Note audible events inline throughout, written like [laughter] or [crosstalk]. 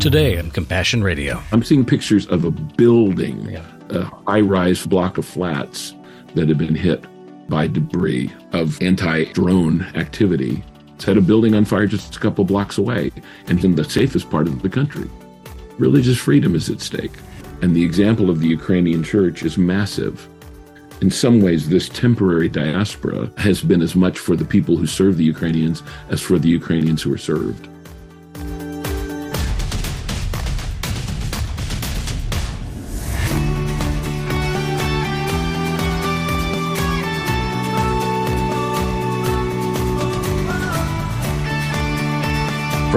Today on Compassion Radio. I'm seeing pictures of a building, Yeah. a high rise block of flats that have been hit by debris of anti drone activity. It's had a building on fire just a couple blocks away and in the safest part of the country. Religious freedom is at stake. And the example of the Ukrainian church is massive. In some ways, this temporary diaspora has been as much for the people who serve the Ukrainians as for the Ukrainians who are served.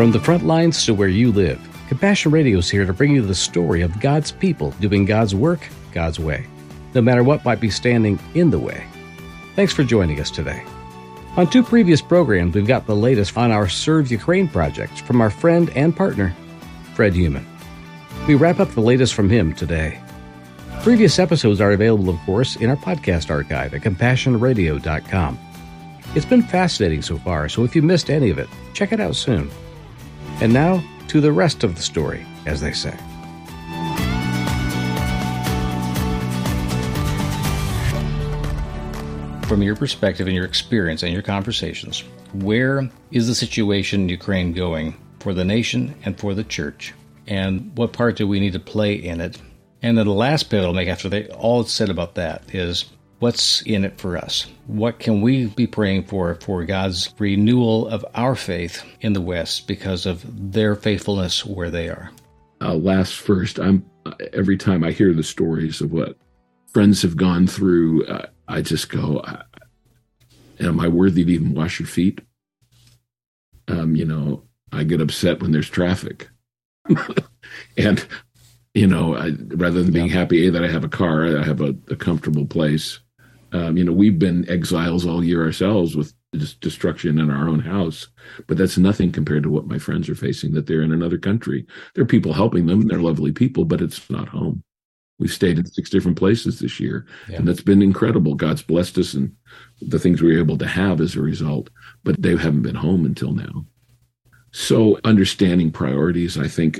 From the front lines to where you live, Compassion Radio is here to bring you the story of God's people doing God's work God's way, no matter what might be standing in the way. Thanks for joining us today. On two previous programs, we've got the latest on our Serve Ukraine project from our friend and partner, Fred Heumann. We wrap up the latest from him today. Previous episodes are available, of course, in our podcast archive at compassionradio.com. It's been fascinating so far, so if you missed any of it, check it out soon. And now to the rest of the story, as they say. From your perspective and your experience and your conversations, where is the situation in Ukraine going for the nation and for the church? And what part do we need to play in it? And then the last bit I'll make after they all said about that is what's in it for us? What can we be praying for for God's renewal of our faith in the West because of their faithfulness where they are? uh, last first. I'm every time I hear the stories of what friends have gone through, uh, I just go, I- "Am I worthy to even wash your feet?" Um, you know, I get upset when there's traffic, [laughs] and you know, I, rather than being happy a, that I have a car, I have a, a comfortable place. Um, you know, we've been exiles all year ourselves with destruction in our own house, but that's nothing compared to what my friends are facing. That they're in another country. There are people helping them, they're lovely people, but it's not home. We've stayed in six different places this year, Yeah. and that's been incredible. God's blessed us and the things we were able to have as a result, but they haven't been home until now. So, understanding priorities, I think.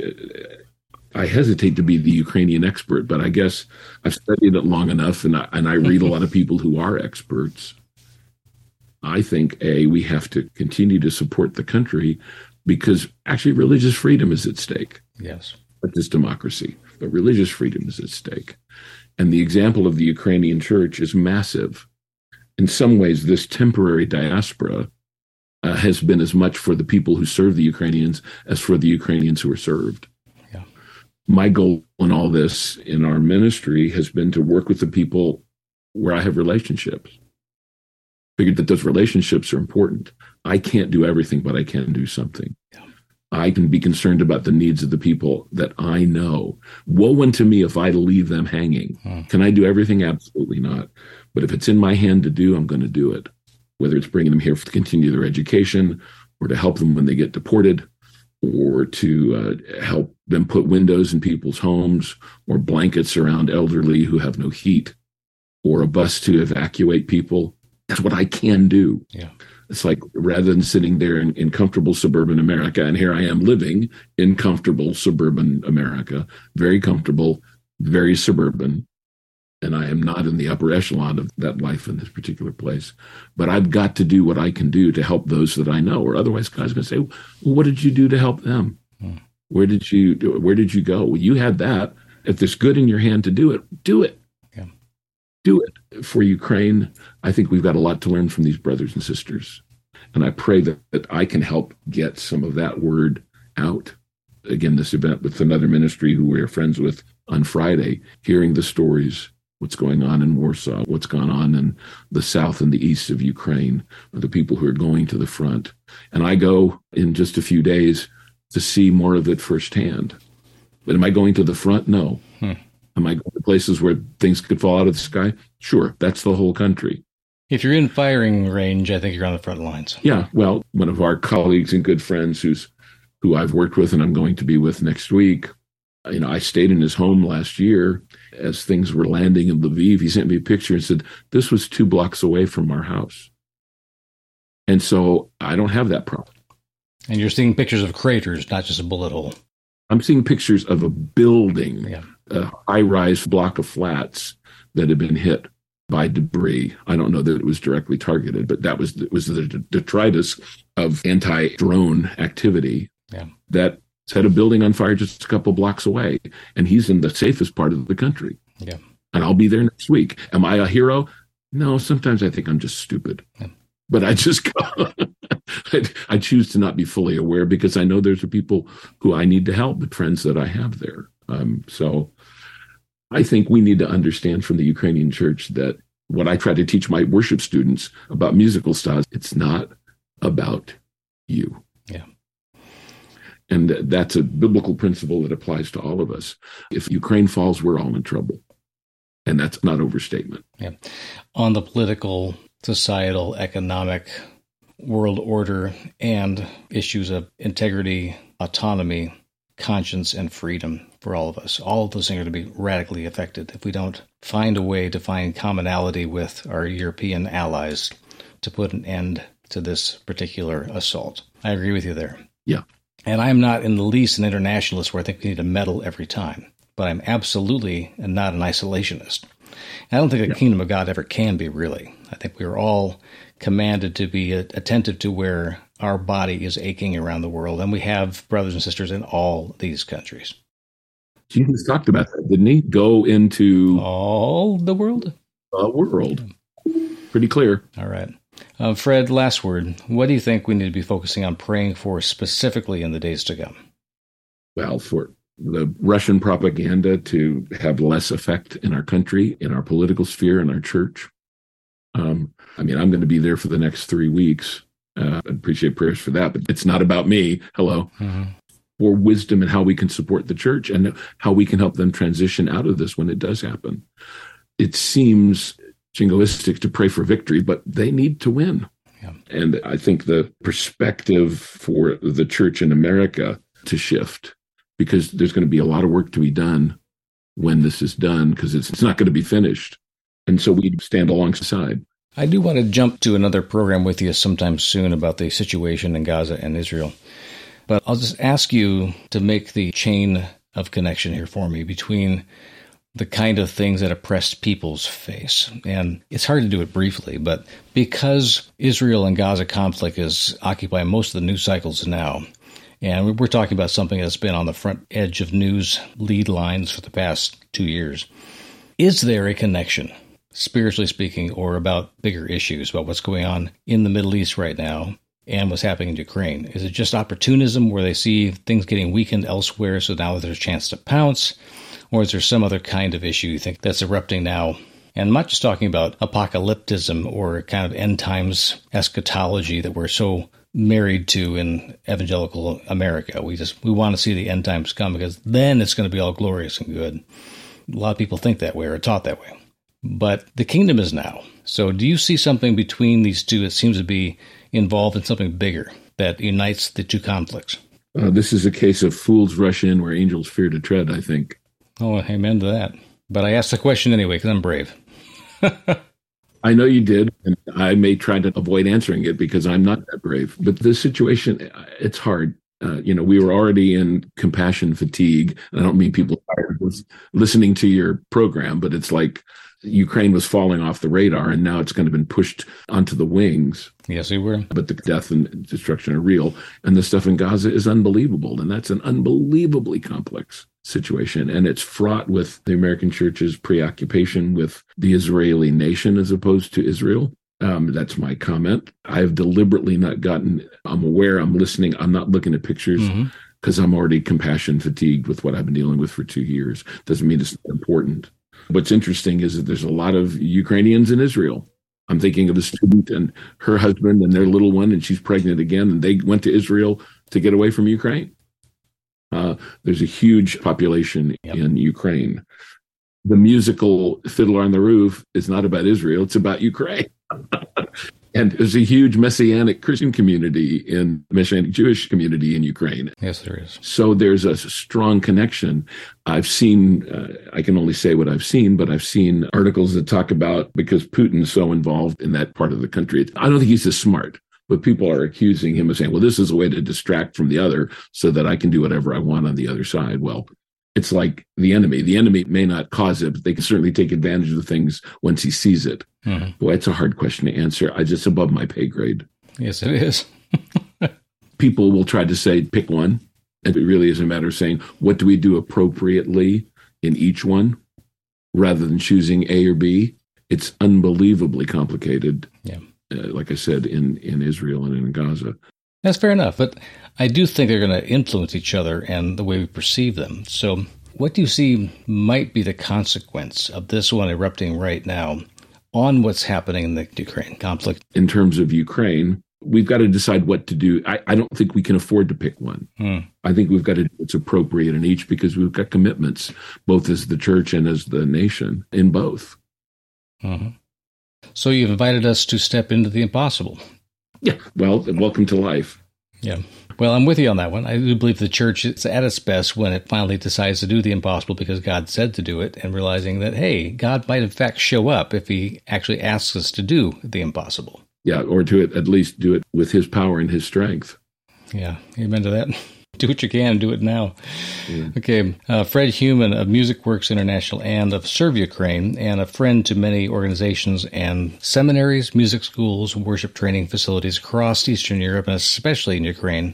I hesitate to be the Ukrainian expert, but I guess I've studied it long enough, and I, and I read a lot of people who are experts. I think a we have to continue to support the country because actually religious freedom is at stake Yes. not just democracy, but religious freedom is at stake. And the example of the Ukrainian church is massive. In some ways, this temporary diaspora uh, has been as much for the people who serve the Ukrainians as for the Ukrainians who are served. Yeah. My goal in all this in our ministry has been to work with the people where I have relationships. Figured that those relationships are important. I can't do everything, but I can do something. I can be concerned about the needs of the people that I know. Woe unto me if I leave them hanging. Hmm. Can I do everything? Absolutely not. But if it's in my hand to do, I'm going to do it. Whether it's bringing them here to continue their education or to help them when they get deported or to uh, help them put windows in people's homes or blankets around elderly who have no heat or a bus to evacuate people. That's what I can do. Yeah. It's like rather than sitting there in, in comfortable suburban America, and here I am living in comfortable suburban America, very comfortable, very suburban, and I am not in the upper echelon of that life in this particular place. But I've got to do what I can do to help those that I know, or otherwise God's going to say, well, "What did you do to help them? Hmm. Where did you Where did you go? Well, you had that. If there's good in your hand to do it, do it. Yeah. Do it for Ukraine. I think we've got a lot to learn from these brothers and sisters. And I pray that, that I can help get some of that word out. Again, this event with another ministry who we're friends with on Friday, hearing the stories, what's going on in Warsaw, what's gone on in the south and the east of Ukraine, the people who are going to the front. And I go in just a few days to see more of it firsthand. But am I going to the front? No. Hmm. Am I going to places where things could fall out of the sky? Sure. That's the whole country. If you're in firing range, I think you're on the front lines. Yeah, well, one of our colleagues and good friends who's who I've worked with and I'm going to be with next week. You know, I stayed in his home last year as things were landing in Lviv. He sent me a picture and said, This was two blocks away from our house. And so I don't have that problem. And you're seeing pictures of craters, not just a bullet hole. I'm seeing pictures of a building, Yeah. a high rise block of flats that had been hit by debris. I don't know that it was directly targeted, but that was was the detritus of anti drone activity Yeah. that set a building on fire just a couple blocks away. And he's in the safest part of the country. Yeah. And I'll be there next week. Am I a hero? No, sometimes I think I'm just stupid. Yeah. But I just [laughs] go, I, I choose to not be fully aware because I know there's people who I need to help, the friends that I have there. Um, so I think we need to understand from the Ukrainian church that what I try to teach my worship students about musical styles, it's not about you. Yeah. And that's a biblical principle that applies to all of us. If Ukraine falls, we're all in trouble. And that's not overstatement. On the political, societal, economic, world order, and issues of integrity, autonomy, conscience, and freedom for all of us. All of those things are going to be radically affected if we don't find a way to find commonality with our European allies to put an end to this particular assault. I agree with you there. Yeah. And I'm not in the least an internationalist where I think we need to meddle every time, but I'm absolutely not an isolationist. I don't think the kingdom of God ever can be really. I think we are all commanded to be attentive to where our body is aching around the world, and we have brothers and sisters in all these countries. Jesus talked about that, didn't he? Go into All the world? the world. Pretty clear. All right. Uh, Fred, last word. What do you think we need to be focusing on praying for specifically in the days to come? Well, for the Russian propaganda to have less effect in our country, in our political sphere, in our church. Um, I mean, I'm going to be there for the next three weeks. Uh, I appreciate prayers for that, but it's not about me. Hello. For wisdom and how we can support the church and how we can help them transition out of this when it does happen. It seems jingoistic to pray for victory, but they need to win. Yeah. And I think the perspective for the church in America to shift because there's going to be a lot of work to be done when this is done because it's, it's not going to be finished. And so we stand alongside. I do want to jump to another program with you sometime soon about the situation in Gaza and Israel. But I'll just ask you to make the chain of connection here for me between the kind of things that oppressed peoples face. And it's hard to do it briefly, but because Israel and Gaza conflict is occupying most of the news cycles now, and we're talking about something that's been on the front edge of news lead lines for the past two years, is there a connection spiritually speaking, or about bigger issues, about what's going on in the Middle East right now and what's happening in Ukraine? Is it just opportunism where they see things getting weakened elsewhere, so now there's a chance to pounce? Or is there some other kind of issue you think that's erupting now? And I'm not just talking about apocalypticism or kind of end times eschatology that we're so married to in evangelical America. We just we want to see the end times come because then it's going to be all glorious and good. A lot of people think that way or are taught that way. But the kingdom is now. So do you see something between these two that seems to be involved in something bigger that unites the two conflicts? Uh, this is a case of fools rush in where angels fear to tread, I think. Oh, amen to that. But I asked the question anyway because I'm brave. [laughs] I know you did, and I may try to avoid answering it because I'm not that brave. But this situation, it's hard. Uh, you know, we were already in compassion fatigue. I don't mean people tired listening to your program, but it's like Ukraine was falling off the radar, and now it's kind of been pushed onto the wings. Yes, we were. But the death and destruction are real, and the stuff in Gaza is unbelievable, and that's an unbelievably complex situation, and it's fraught with the American church's preoccupation with the Israeli nation as opposed to Israel. Um, that's my comment. I have deliberately not gotten. I'm aware. I'm listening. I'm not looking at pictures because Mhm. I'm already compassion fatigued with what I've been dealing with for two years. Doesn't mean it's not important. What's interesting is that there's a lot of Ukrainians in Israel. I'm thinking of a student and her husband and their little one, and she's pregnant again, and they went to Israel to get away from Ukraine. Uh, there's a huge population Yep. in Ukraine. The musical Fiddler on the Roof is not about Israel, it's about Ukraine. [laughs] and there's a huge messianic Christian community in the messianic Jewish community in Ukraine. Yes, there is. So there's a strong connection. I've seen, uh, I can only say what I've seen, but I've seen articles that talk about because Putin's so involved in that part of the country. I don't think he's as smart, but people are accusing him of saying, well, this is a way to distract from the other so that I can do whatever I want on the other side. Well, it's like the enemy. The enemy may not cause it, but they can certainly take advantage of the things once he sees it. Mm-hmm. Boy, it's a hard question to answer. I just above my pay grade. Yes, it is. [laughs] People will try to say, pick one. And it really is a matter of saying, what do we do appropriately in each one rather than choosing A or B? It's unbelievably complicated. Yeah. Uh, like I said, in, in Israel and in Gaza. That's fair enough. But I do think they're going to influence each other and the way we perceive them. So, what do you see might be the consequence of this one erupting right now on what's happening in the Ukraine conflict? In terms of Ukraine, we've got to decide what to do. I, I don't think we can afford to pick one. Hmm. I think we've got to do what's appropriate in each because we've got commitments, both as the church and as the nation, in both. Mm-hmm. So, you've invited us to step into the impossible. Yeah. Well, welcome to life. Yeah. Well, I'm with you on that one. I do believe the church is at its best when it finally decides to do the impossible because God said to do it and realizing that, hey, God might in fact show up if he actually asks us to do the impossible. Yeah, or to at least do it with his power and his strength. Yeah, amen to that. Do what you can, do it now. Yeah. Okay, uh, Fred Heumann of Music Works International and of Serve Ukraine, and a friend to many organizations and seminaries, music schools, worship training facilities across Eastern Europe, and especially in Ukraine.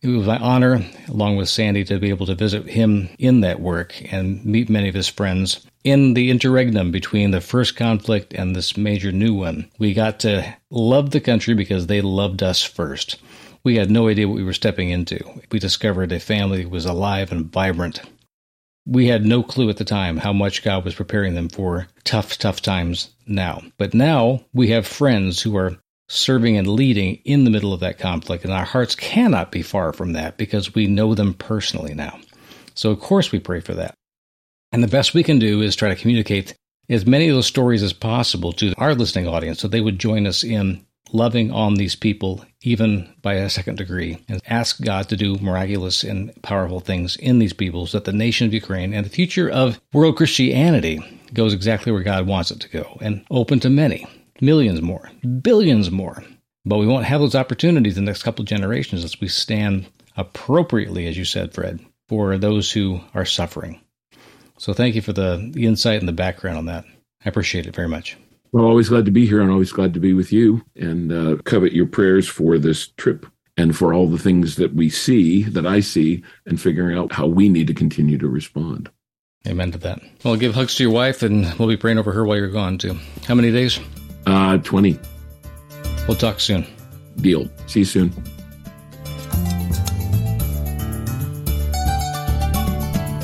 It was my honor, along with Sandy, to be able to visit him in that work and meet many of his friends. In the interregnum between the first conflict and this major new one, we got to love the country because they loved us first. We had no idea what we were stepping into. We discovered a family was alive and vibrant. We had no clue at the time how much God was preparing them for tough, tough times now. But now we have friends who are serving and leading in the middle of that conflict, and our hearts cannot be far from that because we know them personally now. So, of course, we pray for that. And the best we can do is try to communicate as many of those stories as possible to our listening audience so they would join us in loving on these people, even by a second degree, and ask God to do miraculous and powerful things in these peoples that the nation of Ukraine and the future of world Christianity goes exactly where God wants it to go and open to many, millions more, billions more. But we won't have those opportunities in the next couple of generations as we stand appropriately, as you said, Fred, for those who are suffering. So thank you for the, the insight and the background on that. I appreciate it very much. Well, always glad to be here and always glad to be with you and uh, covet your prayers for this trip and for all the things that we see, that I see, and figuring out how we need to continue to respond. Amen to that. Well, give hugs to your wife and we'll be praying over her while you're gone too. How many days? Uh, 20. We'll talk soon. Deal. See you soon.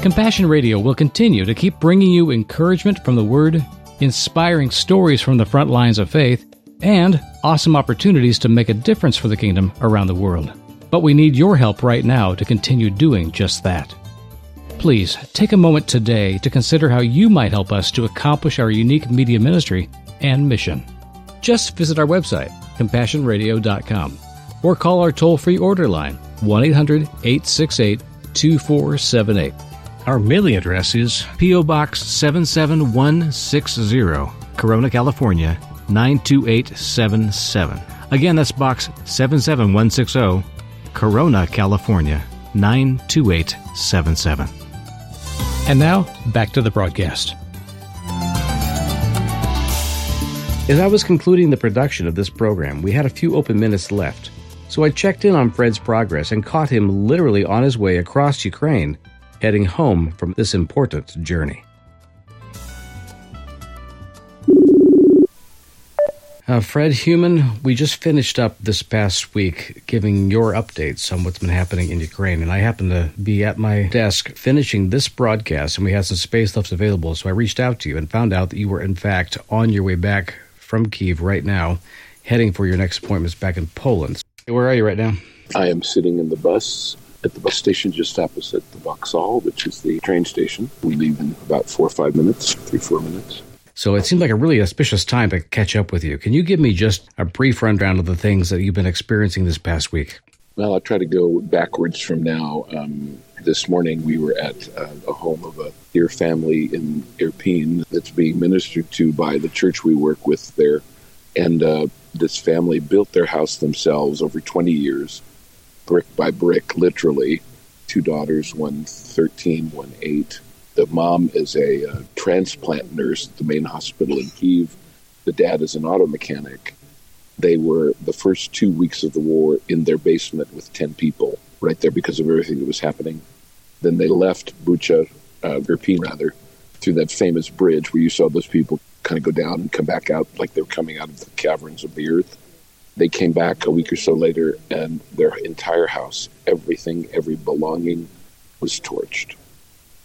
Compassion Radio will continue to keep bringing you encouragement from the Word inspiring stories from the front lines of faith, and awesome opportunities to make a difference for the kingdom around the world. But we need your help right now to continue doing just that. Please take a moment today to consider how you might help us to accomplish our unique media ministry and mission. Just visit our website, compassionradio.com, or call our toll free order line, 1 800 868 2478. Our mailing address is P.O. Box 77160, Corona, California 92877. Again, that's Box 77160, Corona, California 92877. And now, back to the broadcast. As I was concluding the production of this program, we had a few open minutes left. So I checked in on Fred's progress and caught him literally on his way across Ukraine heading home from this important journey. Uh, Fred Heumann, we just finished up this past week giving your updates on what's been happening in Ukraine, and I happened to be at my desk finishing this broadcast, and we had some space left available, so I reached out to you and found out that you were, in fact, on your way back from Kiev right now, heading for your next appointments back in Poland. Where are you right now? I am sitting in the bus at the bus station just opposite the Vokzal, which is the train station. We leave in about four or five minutes, three, four minutes. So it seemed like a really auspicious time to catch up with you. Can you give me just a brief rundown of the things that you've been experiencing this past week? Well, I'll try to go backwards from now. Um, this morning we were at uh, a home of a dear family in Irpin that's being ministered to by the church we work with there. And uh, this family built their house themselves over 20 years, brick by brick, literally. Two daughters, one 13, one 8. The mom is a uh, transplant nurse at the main hospital in Kiev. The dad is an auto mechanic. They were the first two weeks of the war in their basement with 10 people right there because of everything that was happening. Then they left Bucha, uh, Irpin rather, through that famous bridge where you saw those people kind of go down and come back out like they were coming out of the caverns of the earth. They came back a week or so later, and their entire house, everything, every belonging, was torched.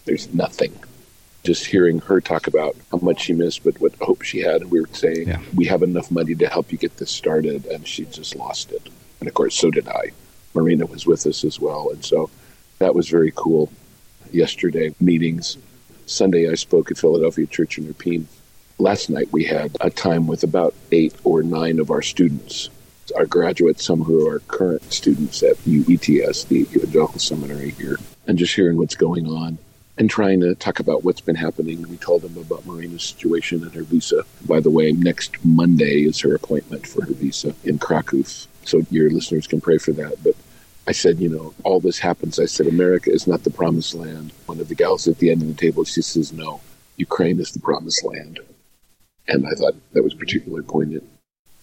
There's nothing. Just hearing her talk about how much she missed, but what hope she had, we were saying, yeah. we have enough money to help you get this started, and she just lost it. And of course, so did I. Marina was with us as well, and so that was very cool. Yesterday, meetings. Sunday, I spoke at Philadelphia Church in Irpin last night we had a time with about eight or nine of our students, our graduates, some who are current students at UETS, the Evangelical Seminary here, and just hearing what's going on and trying to talk about what's been happening. We told them about Marina's situation and her visa. By the way, next Monday is her appointment for her visa in Krakow. So your listeners can pray for that. But I said, you know, all this happens. I said, America is not the promised land. One of the gals at the end of the table, she says, no, Ukraine is the promised land and I thought that was particularly poignant.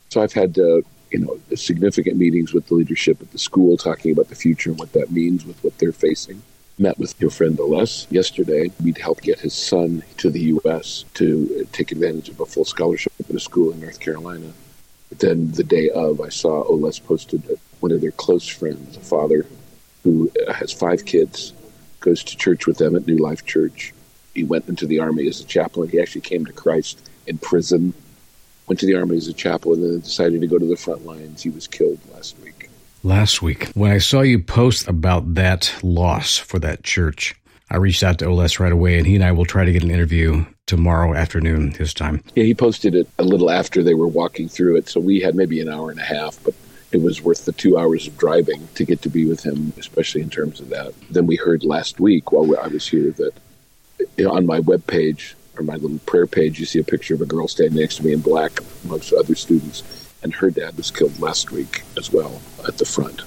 So I've had uh, you know significant meetings with the leadership at the school, talking about the future and what that means with what they're facing. Met with your friend Oles yesterday. We'd help get his son to the U.S. to take advantage of a full scholarship at a school in North Carolina. But then the day of, I saw Oles posted that one of their close friends, a father who has five kids, goes to church with them at New Life Church. He went into the army as a chaplain. He actually came to Christ in prison, went to the army as a chaplain, and then decided to go to the front lines. He was killed last week. Last week, when I saw you post about that loss for that church, I reached out to Oles right away, and he and I will try to get an interview tomorrow afternoon his time. Yeah, he posted it a little after they were walking through it, so we had maybe an hour and a half, but it was worth the two hours of driving to get to be with him, especially in terms of that. Then we heard last week while I was here that on my webpage or my little prayer page, you see a picture of a girl standing next to me in black amongst other students. And her dad was killed last week as well at the front.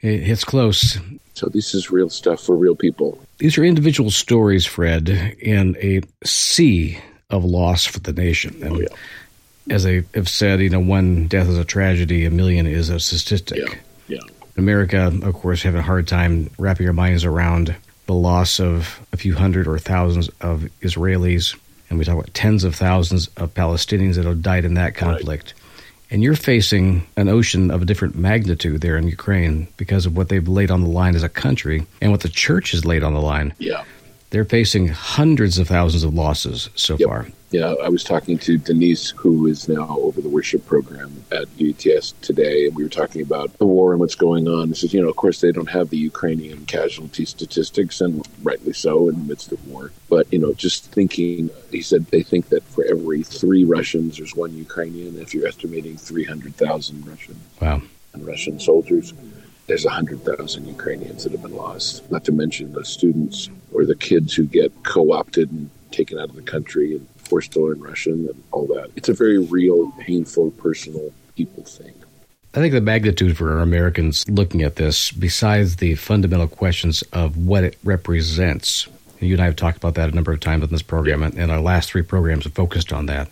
It hits close. So this is real stuff for real people. These are individual stories, Fred, in a sea of loss for the nation. And oh, yeah. as I have said, you know, one death is a tragedy, a million is a statistic. Yeah. yeah. America, of course, having a hard time wrapping our minds around the loss of a few hundred or thousands of Israelis and we talk about tens of thousands of Palestinians that have died in that conflict. Right. And you're facing an ocean of a different magnitude there in Ukraine because of what they've laid on the line as a country and what the church has laid on the line. Yeah. They're facing hundreds of thousands of losses so yep. far. Yeah, I was talking to Denise, who is now over the worship program at UETS today, and we were talking about the war and what's going on. He says, you know, of course, they don't have the Ukrainian casualty statistics, and rightly so in the midst of war. But, you know, just thinking, he said they think that for every three Russians, there's one Ukrainian, if you're estimating 300,000 Russians. Wow. And Russian soldiers there's 100,000 Ukrainians that have been lost, not to mention the students or the kids who get co opted and taken out of the country and forced to learn Russian and all that. It's a very real, painful, personal people thing. I think the magnitude for Americans looking at this, besides the fundamental questions of what it represents, and you and I have talked about that a number of times in this program, and our last three programs have focused on that.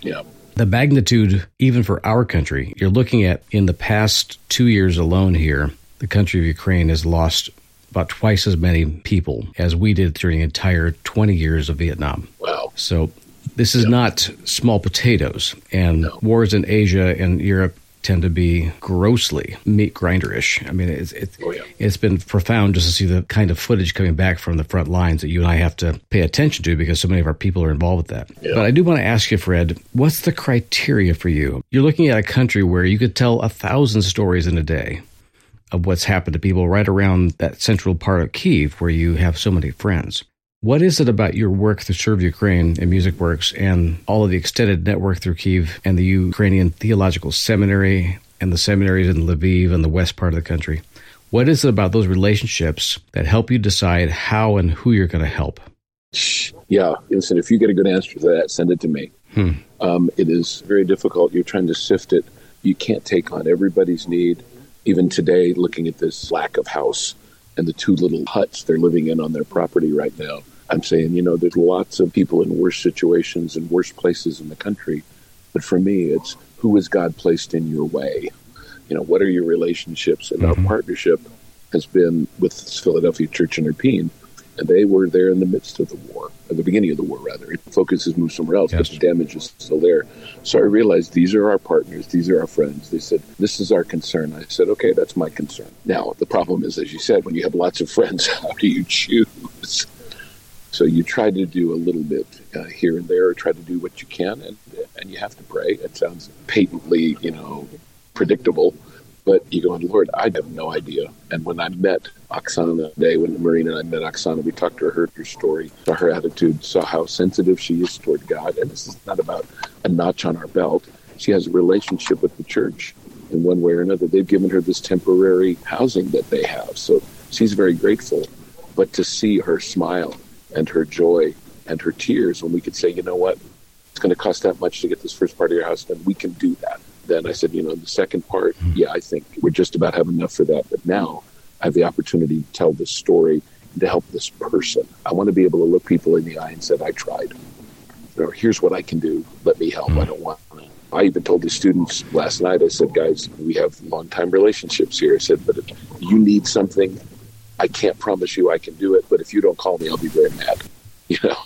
Yeah. The magnitude, even for our country, you're looking at in the past two years alone here, the country of Ukraine has lost about twice as many people as we did during the entire 20 years of Vietnam. Wow. So this is not small potatoes. And no. wars in Asia and Europe tend to be grossly meat grinderish. I mean, it's it's, oh, yeah. it's been profound just to see the kind of footage coming back from the front lines that you and I have to pay attention to because so many of our people are involved with that. Yeah. But I do want to ask you, Fred, what's the criteria for you? You're looking at a country where you could tell a thousand stories in a day of what's happened to people right around that central part of Kiev where you have so many friends. What is it about your work to serve Ukraine and Music Works and all of the extended network through Kiev and the Ukrainian Theological Seminary and the seminaries in Lviv and the west part of the country? What is it about those relationships that help you decide how and who you're going to help? Yeah, listen, if you get a good answer to that, send it to me. Hmm. Um, it is very difficult. You're trying to sift it. You can't take on everybody's need. Even today, looking at this lack of house and the two little huts they're living in on their property right now, I'm saying, you know, there's lots of people in worse situations and worse places in the country. But for me, it's who has God placed in your way? You know, what are your relationships? And mm-hmm. our partnership has been with Philadelphia Church in Irpin and they were there in the midst of the war, at the beginning of the war, rather. Focus has moved somewhere else, yes. but the damage is still there. So I realized these are our partners, these are our friends. They said, This is our concern. I said, Okay, that's my concern. Now, the problem is, as you said, when you have lots of friends, [laughs] how do you choose? So you try to do a little bit uh, here and there, try to do what you can, and, and you have to pray. It sounds patently, you know, predictable but you go, Lord, I have no idea. And when I met Oksana today, when Marina and I met Oksana, we talked to her, heard her story, saw her attitude, saw how sensitive she is toward God. And this is not about a notch on our belt. She has a relationship with the church in one way or another. They've given her this temporary housing that they have. So she's very grateful. But to see her smile and her joy and her tears when we could say, you know what, it's going to cost that much to get this first part of your house done, we can do that then I said, you know, the second part, hmm. yeah, I think we're just about have enough for that. But now I have the opportunity to tell this story and to help this person. I want to be able to look people in the eye and say, I tried. Or here's what I can do. Let me help. I hmm. don't want To. I even told the students last night, I said, guys, we have long time relationships here. I said, but if you need something, I can't promise you I can do it. But if you don't call me, I'll be very mad. [laughs] You know?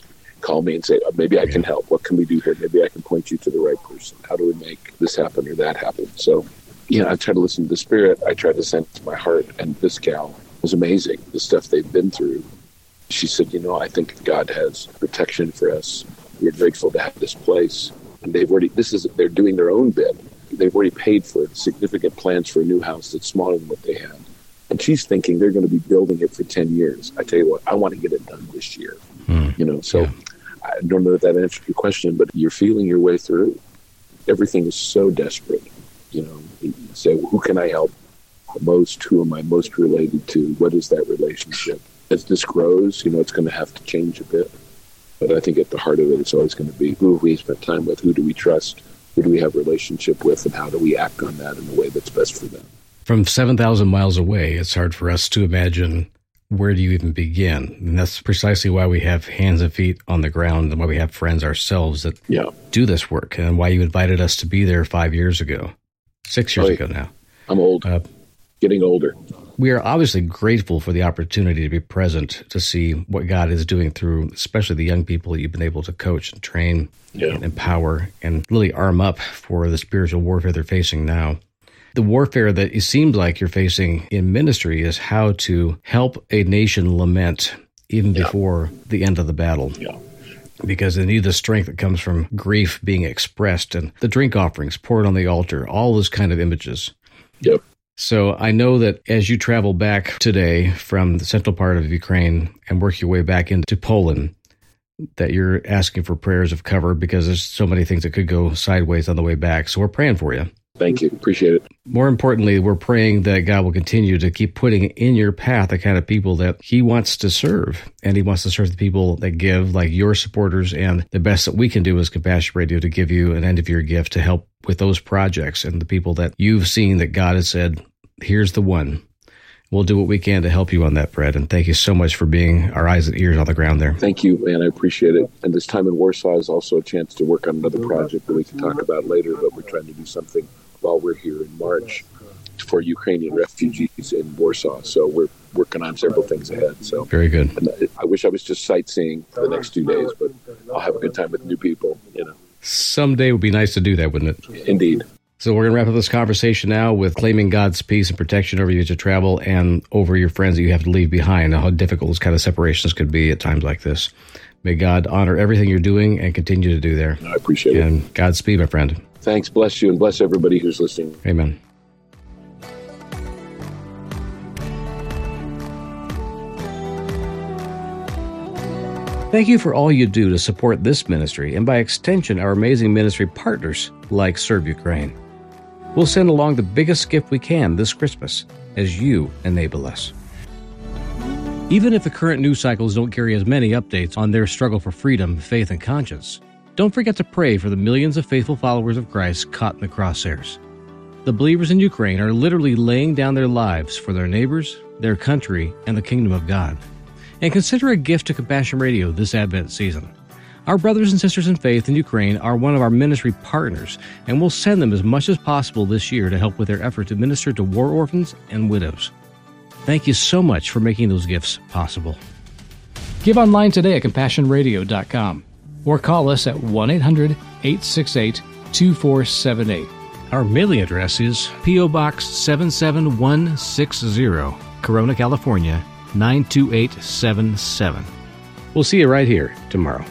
Call me and say, oh, maybe I can help. What can we do here? Maybe I can point you to the right person. How do we make this happen or that happen? So, you know, I try to listen to the spirit. I try to sense my heart. And this gal was amazing. The stuff they've been through. She said, you know, I think God has protection for us. We're grateful to have this place. And they've already, this is, they're doing their own bit. They've already paid for significant plans for a new house that's smaller than what they had. And she's thinking they're going to be building it for 10 years. I tell you what, I want to get it done this year. Mm. You know, so yeah. I don't know if that answered your question, but you're feeling your way through. Everything is so desperate. You know, you say, well, who can I help most? Who am I most related to? What is that relationship? As this grows, you know, it's going to have to change a bit. But I think at the heart of it, it's always going to be who have we spent time with? Who do we trust? Who do we have relationship with? And how do we act on that in the way that's best for them? From 7,000 miles away, it's hard for us to imagine where do you even begin? And that's precisely why we have hands and feet on the ground and why we have friends ourselves that yeah. do this work and why you invited us to be there five years ago, six years oh, ago now. I'm old, uh, getting older. We are obviously grateful for the opportunity to be present to see what God is doing through, especially the young people that you've been able to coach and train yeah. and empower and really arm up for the spiritual warfare they're facing now. The warfare that it seems like you're facing in ministry is how to help a nation lament even yeah. before the end of the battle. Yeah. Because they need the strength that comes from grief being expressed and the drink offerings poured on the altar, all those kind of images. Yep. So I know that as you travel back today from the central part of Ukraine and work your way back into Poland, that you're asking for prayers of cover because there's so many things that could go sideways on the way back. So we're praying for you. Thank you. Appreciate it. More importantly, we're praying that God will continue to keep putting in your path the kind of people that He wants to serve. And He wants to serve the people that give, like your supporters. And the best that we can do as Compassion Radio to give you an end of your gift to help with those projects and the people that you've seen that God has said, here's the one. We'll do what we can to help you on that, Fred. And thank you so much for being our eyes and ears on the ground there. Thank you, man. I appreciate it. And this time in Warsaw is also a chance to work on another project that we can talk about later, but we're trying to do something while we're here in March for Ukrainian refugees in Warsaw. So we're working on several things ahead. So very good. I wish I was just sightseeing for the next two days, but I'll have a good time with new people. You know, someday would be nice to do that, wouldn't it? Indeed. So we're going to wrap up this conversation now with claiming God's peace and protection over you to travel and over your friends that you have to leave behind. How difficult those kind of separations could be at times like this. May God honor everything you're doing and continue to do there. I appreciate and it. And Godspeed, my friend. Thanks. Bless you and bless everybody who's listening. Amen. Thank you for all you do to support this ministry and by extension our amazing ministry partners like Serve Ukraine. We'll send along the biggest gift we can this Christmas as you enable us. Even if the current news cycles don't carry as many updates on their struggle for freedom, faith, and conscience, don't forget to pray for the millions of faithful followers of Christ caught in the crosshairs. The believers in Ukraine are literally laying down their lives for their neighbors, their country, and the kingdom of God. And consider a gift to Compassion Radio this Advent season. Our brothers and sisters in faith in Ukraine are one of our ministry partners, and we'll send them as much as possible this year to help with their effort to minister to war orphans and widows. Thank you so much for making those gifts possible. Give online today at CompassionRadio.com or call us at 1 800 868 2478. Our mailing address is P.O. Box 77160, Corona, California 92877. We'll see you right here tomorrow.